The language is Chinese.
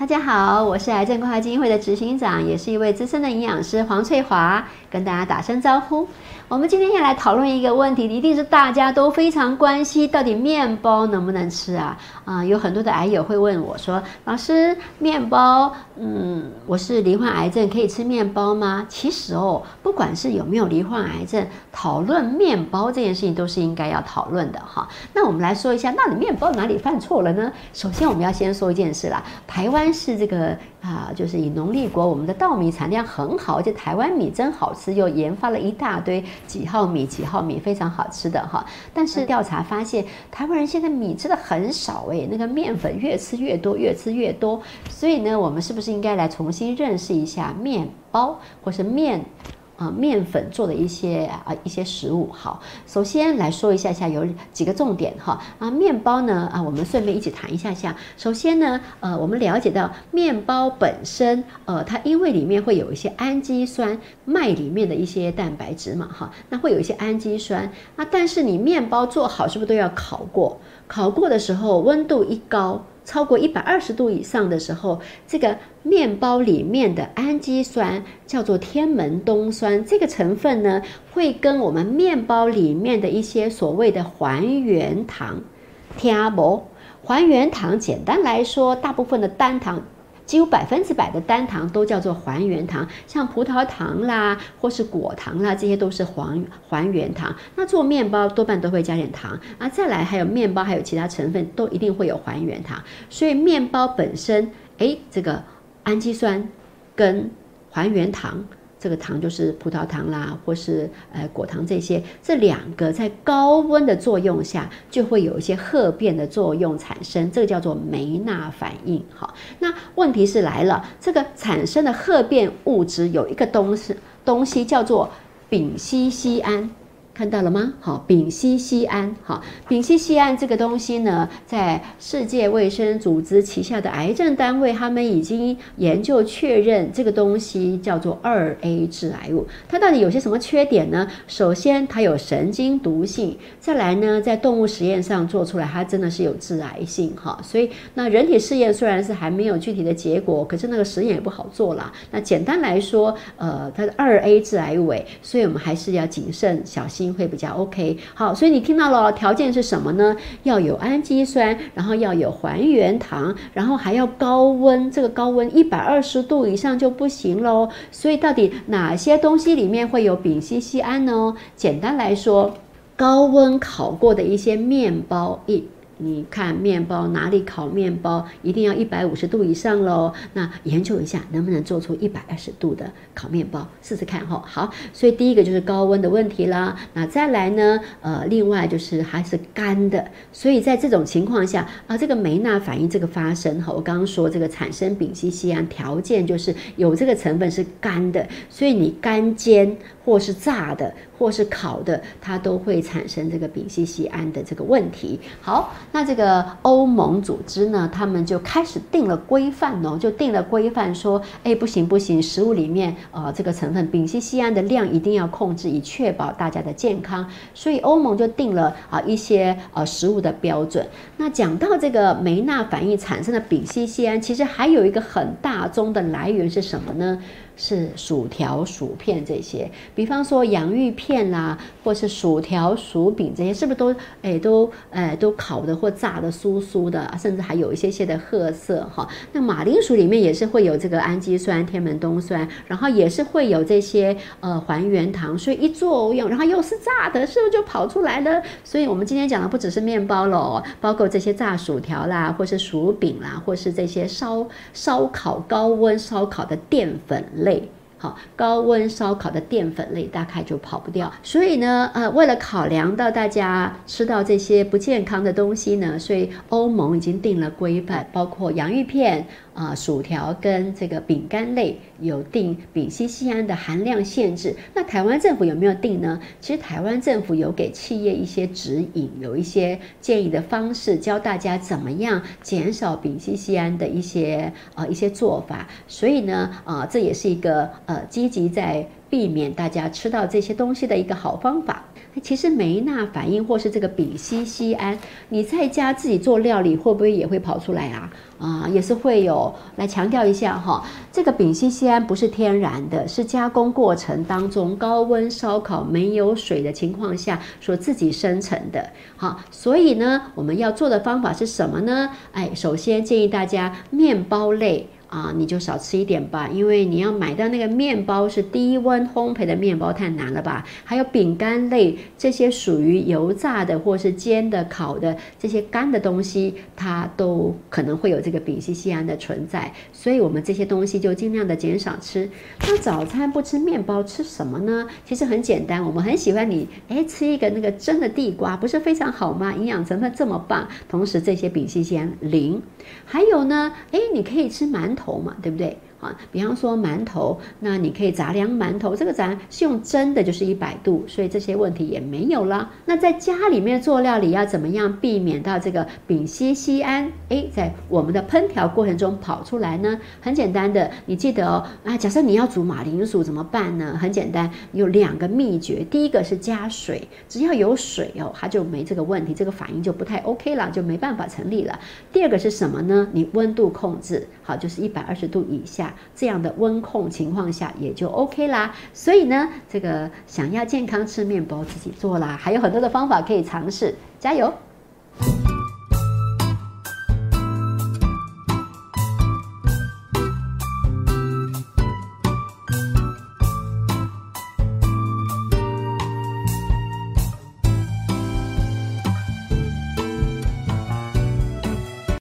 大家好，我是癌症关怀基金会的执行长，也是一位资深的营养师黄翠华，跟大家打声招呼。我们今天要来讨论一个问题，一定是大家都非常关心，到底面包能不能吃啊？啊，有很多的癌友会问我说：“老师，面包，嗯，我是罹患癌症，可以吃面包吗？”其实哦，不管是有没有罹患癌症，讨论面包这件事情都是应该要讨论的哈。那我们来说一下，那你面包哪里犯错了呢？首先，我们要先说一件事啦，台湾是这个。啊，就是以农立国，我们的稻米产量很好，而且台湾米真好吃，又研发了一大堆几号米、几号米非常好吃的哈。但是调查发现，台湾人现在米吃的很少诶，那个面粉越吃越多，越吃越多。所以呢，我们是不是应该来重新认识一下面包，或是面？啊，面粉做的一些啊一些食物，好，首先来说一下下有几个重点哈啊，面包呢啊，我们顺便一起谈一下下。首先呢，呃，我们了解到面包本身，呃，它因为里面会有一些氨基酸，麦里面的一些蛋白质嘛哈，那会有一些氨基酸，那但是你面包做好是不是都要烤过？烤过的时候温度一高。超过一百二十度以上的时候，这个面包里面的氨基酸叫做天门冬酸，这个成分呢会跟我们面包里面的一些所谓的还原糖，天阿伯？还原糖简单来说，大部分的单糖。几乎百分之百的单糖都叫做还原糖，像葡萄糖啦，或是果糖啦，这些都是还还原糖。那做面包多半都会加点糖啊。再来还有面包，还有其他成分都一定会有还原糖。所以面包本身，哎，这个氨基酸跟还原糖。这个糖就是葡萄糖啦，或是呃果糖这些，这两个在高温的作用下，就会有一些褐变的作用产生，这个叫做梅纳反应。好，那问题是来了，这个产生的褐变物质有一个东西，东西叫做丙烯酰胺。看到了吗？好，丙烯酰胺，好，丙烯酰胺这个东西呢，在世界卫生组织旗下的癌症单位，他们已经研究确认这个东西叫做二 A 致癌物。它到底有些什么缺点呢？首先，它有神经毒性；再来呢，在动物实验上做出来，它真的是有致癌性。哈，所以那人体试验虽然是还没有具体的结果，可是那个实验也不好做啦。那简单来说，呃，它是二 A 致癌物，所以我们还是要谨慎小心。会比较 OK，好，所以你听到了，条件是什么呢？要有氨基酸，然后要有还原糖，然后还要高温，这个高温一百二十度以上就不行喽。所以到底哪些东西里面会有丙烯酰胺呢？简单来说，高温烤过的一些面包一。你看面包哪里烤面包一定要一百五十度以上喽？那研究一下能不能做出一百二十度的烤面包，试试看哈。好，所以第一个就是高温的问题啦。那再来呢？呃，另外就是还是干的。所以在这种情况下啊，这个梅纳反应这个发生哈，我刚刚说这个产生丙烯酰胺条件就是有这个成分是干的，所以你干煎或是炸的或是烤的，它都会产生这个丙烯酰胺的这个问题。好。那这个欧盟组织呢，他们就开始定了规范哦，就定了规范说，哎，不行不行，食物里面呃这个成分丙烯酰胺的量一定要控制，以确保大家的健康。所以欧盟就定了啊一些呃食物的标准。那讲到这个梅纳反应产生的丙烯酰胺，其实还有一个很大宗的来源是什么呢？是薯条、薯片这些，比方说洋芋片啦，或是薯条、薯饼这些，是不是都诶都诶都烤的或炸的酥酥的，甚至还有一些些的褐色哈。那马铃薯里面也是会有这个氨基酸、天门冬酸，然后也是会有这些呃还原糖，所以一作用，然后又是炸的，是不是就跑出来了？所以我们今天讲的不只是面包喽，包括这些炸薯条啦，或是薯饼啦，或是这些烧烧烤高温烧烤的淀粉类。类好，高温烧烤的淀粉类大概就跑不掉，所以呢，呃，为了考量到大家吃到这些不健康的东西呢，所以欧盟已经定了规范，包括洋芋片。啊，薯条跟这个饼干类有定丙烯酰胺的含量限制，那台湾政府有没有定呢？其实台湾政府有给企业一些指引，有一些建议的方式，教大家怎么样减少丙烯酰胺的一些呃一些做法。所以呢，啊，这也是一个呃积极在避免大家吃到这些东西的一个好方法。其实梅纳反应或是这个丙烯酰胺，你在家自己做料理会不会也会跑出来啊？啊，也是会有。来强调一下哈，这个丙烯酰胺不是天然的，是加工过程当中高温烧烤没有水的情况下所自己生成的。好，所以呢，我们要做的方法是什么呢？哎，首先建议大家面包类。啊，你就少吃一点吧，因为你要买到那个面包是低温烘焙的面包太难了吧？还有饼干类这些属于油炸的或是煎的、烤的这些干的东西，它都可能会有这个丙烯酰胺的存在，所以我们这些东西就尽量的减少吃。那早餐不吃面包吃什么呢？其实很简单，我们很喜欢你哎吃一个那个蒸的地瓜，不是非常好吗？营养成分这么棒，同时这些丙烯酰胺零。还有呢，哎，你可以吃馒头。头嘛，对不对？啊，比方说馒头，那你可以杂粮馒头，这个杂是用蒸的，就是一百度，所以这些问题也没有了。那在家里面做料理要怎么样避免到这个丙烯酰胺？哎，在我们的烹调过程中跑出来呢？很简单的，你记得哦。啊，假设你要煮马铃薯怎么办呢？很简单，有两个秘诀。第一个是加水，只要有水哦，它就没这个问题，这个反应就不太 OK 了，就没办法成立了。第二个是什么呢？你温度控制好，就是一百二十度以下这样的温控情况下也就 OK 啦。所以呢，这个想要健康吃面包自己做啦，还有很多的方法可以尝试，加油！